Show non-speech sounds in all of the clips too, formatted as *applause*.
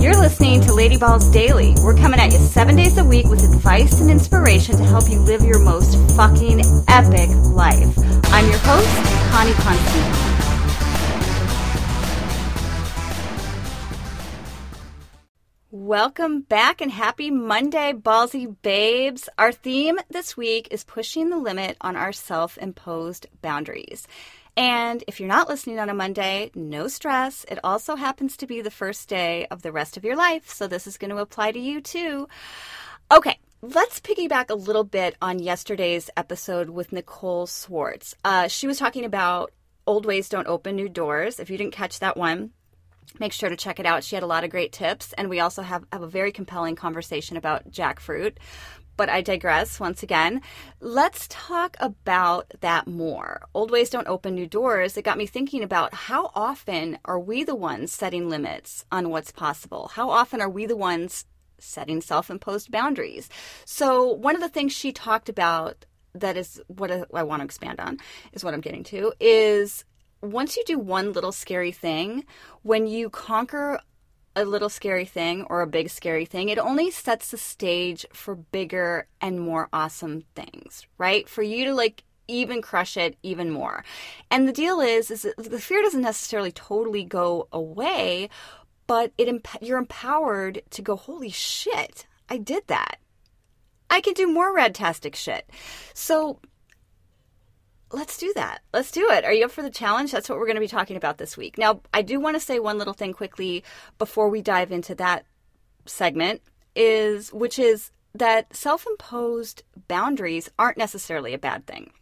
You're listening to Lady Balls Daily. We're coming at you seven days a week with advice and inspiration to help you live your most fucking epic life. I'm your host, Connie Constantine. Welcome back and happy Monday, ballsy babes. Our theme this week is pushing the limit on our self imposed boundaries. And if you're not listening on a Monday, no stress. It also happens to be the first day of the rest of your life, so this is going to apply to you too. Okay, let's piggyback a little bit on yesterday's episode with Nicole Swartz. Uh, she was talking about old ways don't open new doors. If you didn't catch that one, make sure to check it out. She had a lot of great tips, and we also have, have a very compelling conversation about jackfruit but I digress once again. Let's talk about that more. Old ways don't open new doors. It got me thinking about how often are we the ones setting limits on what's possible? How often are we the ones setting self imposed boundaries? So, one of the things she talked about that is what I want to expand on, is what I'm getting to, is once you do one little scary thing, when you conquer a little scary thing or a big scary thing, it only sets the stage for bigger and more awesome things, right? For you to like even crush it even more. And the deal is is the fear doesn't necessarily totally go away, but it you're empowered to go holy shit, I did that. I can do more radtastic shit. So let's do that. Let's do it. Are you up for the challenge? That's what we're going to be talking about this week. Now, I do want to say one little thing quickly before we dive into that segment is which is that self-imposed boundaries aren't necessarily a bad thing.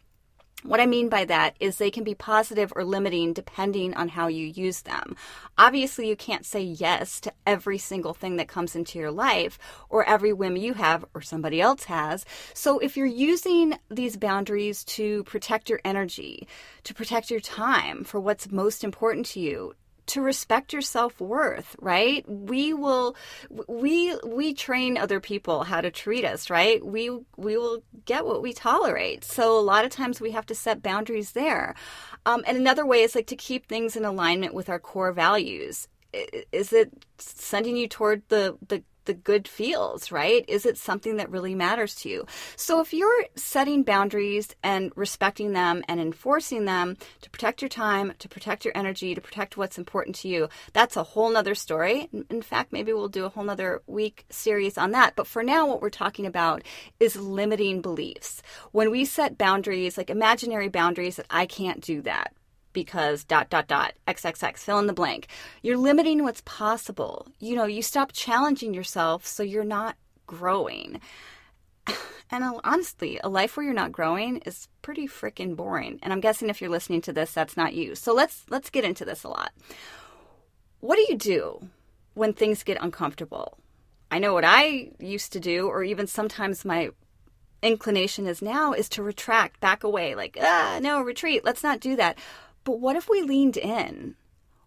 What I mean by that is they can be positive or limiting depending on how you use them. Obviously, you can't say yes to every single thing that comes into your life or every whim you have or somebody else has. So, if you're using these boundaries to protect your energy, to protect your time for what's most important to you, to respect your self-worth right? We will we we train other people how to treat us right? We we will get what we tolerate. So a lot of times we have to set boundaries there. Um, and another way is like to keep things in alignment with our core values. Is it sending you toward the the the good feels, right? Is it something that really matters to you? So if you're setting boundaries and respecting them and enforcing them to protect your time, to protect your energy, to protect what's important to you, that's a whole nother story. In fact, maybe we'll do a whole nother week series on that. But for now, what we're talking about is limiting beliefs. When we set boundaries, like imaginary boundaries that I can't do that, because dot dot dot xxx fill in the blank. You're limiting what's possible. You know you stop challenging yourself so you're not growing. *laughs* And honestly a life where you're not growing is pretty freaking boring. And i'm guessing if you're listening to this that's not you. So let's let's get into this a lot. What do you do when things get uncomfortable? I know what i used to do or even sometimes my inclination is now is to retract back away like ah no retreat let's not do that but what if we leaned in?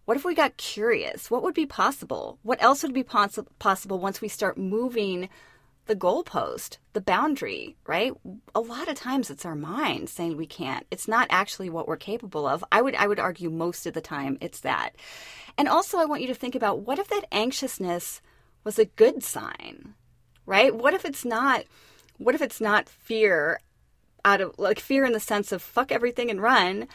What if we got curious? What would be possible? What else would be poss- possible once we start moving the goalpost, the boundary, right? A lot of times it's our mind saying we can't. It's not actually what we're capable of. I would I would argue most of the time it's that. And also I want you to think about what if that anxiousness was a good sign? Right? What if it's not what if it's not fear out of like fear in the sense of fuck everything and run,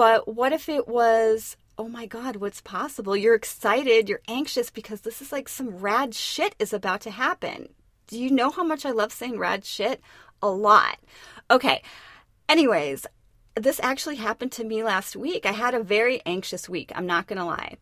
but what if it was, oh my God, what's possible? You're excited, you're anxious because this is like some rad shit is about to happen. Do you know how much I love saying rad shit? A lot. Okay. Anyways, this actually happened to me last week. I had a very anxious week. I'm not going to lie.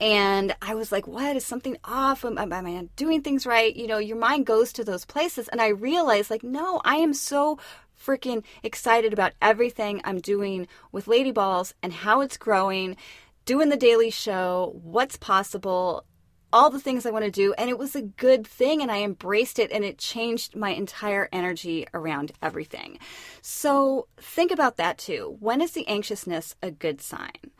And I was like, what? Is something off? Am, am, I doing things right? You know, your mind goes to those places. And I realized, like, no, I am so freaking excited about everything I'm doing with Lady Balls and how it's growing, doing the daily show, what's possible, all the things I want to do. And it was a good thing, and I embraced it, and it changed my entire energy around everything. So think about that too. When is the anxiousness a good sign?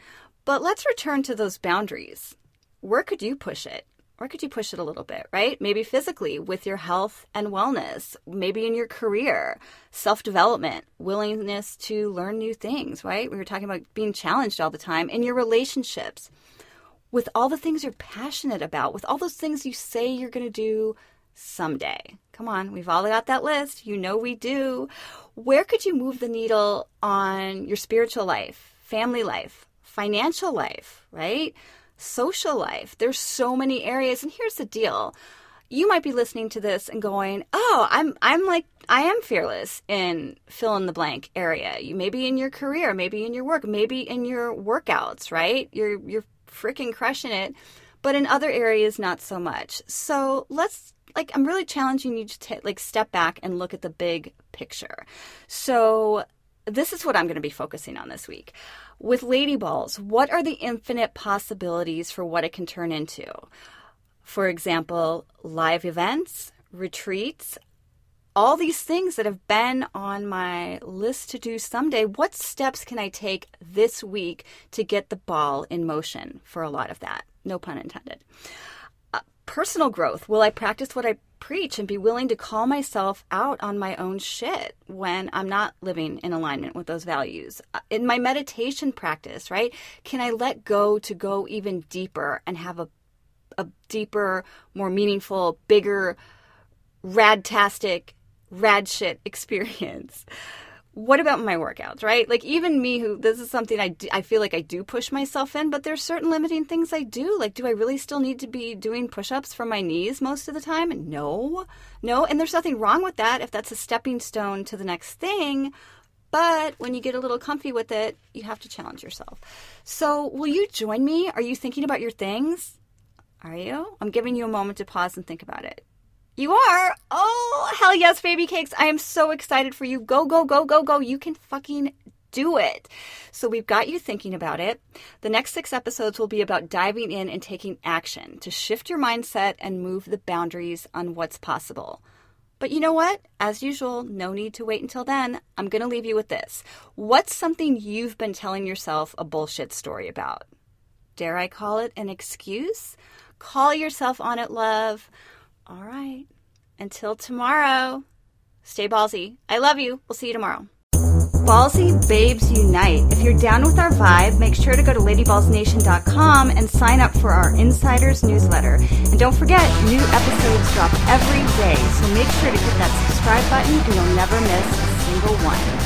But let's return to those boundaries. Where could you push it? Or could you push it a little bit, right? Maybe physically with your health and wellness, maybe in your career, self development, willingness to learn new things, right? We were talking about being challenged all the time in your relationships. with all the things you're passionate about, with all those things you say you're going to do someday. Come on, we've all got that list. You know we do. Where could you move the needle on your spiritual life, family life, financial life, right? Social life. There's so many areas. And here's the deal. You might be listening to this and going, "Oh, I'm I'm like I am fearless in fill in the blank area. You maybe in your career, maybe in your work, maybe in your workouts, right? You're you're freaking crushing it." But in other areas not so much. So, let's like I'm really challenging you to t- like step back and look at the big picture. So this is what I'm going to be focusing on this week. With Lady Balls, what are the infinite possibilities for what it can turn into? For example, live events, retreats, all these things that have been on my list to do someday. What steps can I take this week to get the ball in motion for a lot of that? No pun intended uh, personal growth? Will I practice what I preach and be willing to call myself out on my own shit when I'm not living in alignment with those values? Uh, in my meditation practice, right? Can I let go to go even deeper and have a, a deeper, more meaningful, bigger, radtastic, rad shit *laughs* experience? What about my workouts, right? Like even me who this is something I do, I feel like I do push myself in, but there's certain limiting things I do. Like do I really still need to be doing push-ups for my knees most of the time? No. No, and there's nothing wrong with that if that's a stepping stone to the next thing. But when you get a little comfy with it, you have to challenge yourself. So, will you join me? Are you thinking about your things? Are you? I'm giving you a moment to pause and think about it. You are? Oh, yes, baby cakes. I am so excited for you. Go, go, go, go, go. You can fucking do it. So we've got you thinking about it. The next six episodes will be about diving in and taking action to shift your mindset and move the boundaries on what's possible. But you know what? As usual, no need to wait until then. I'm going to leave you with this. What's something you've been telling yourself a bullshit story about? Dare I call it an excuse? Call yourself on it, love. All right. Until tomorrow, stay ballsy. I love you. We'll see you tomorrow. Ballsy Babes Unite. If you're down with our vibe, make sure to go to ladyballsnation.com and sign up for our Insiders newsletter. And don't forget, new episodes drop every day, so make sure to hit that subscribe button and you'll never miss a single one.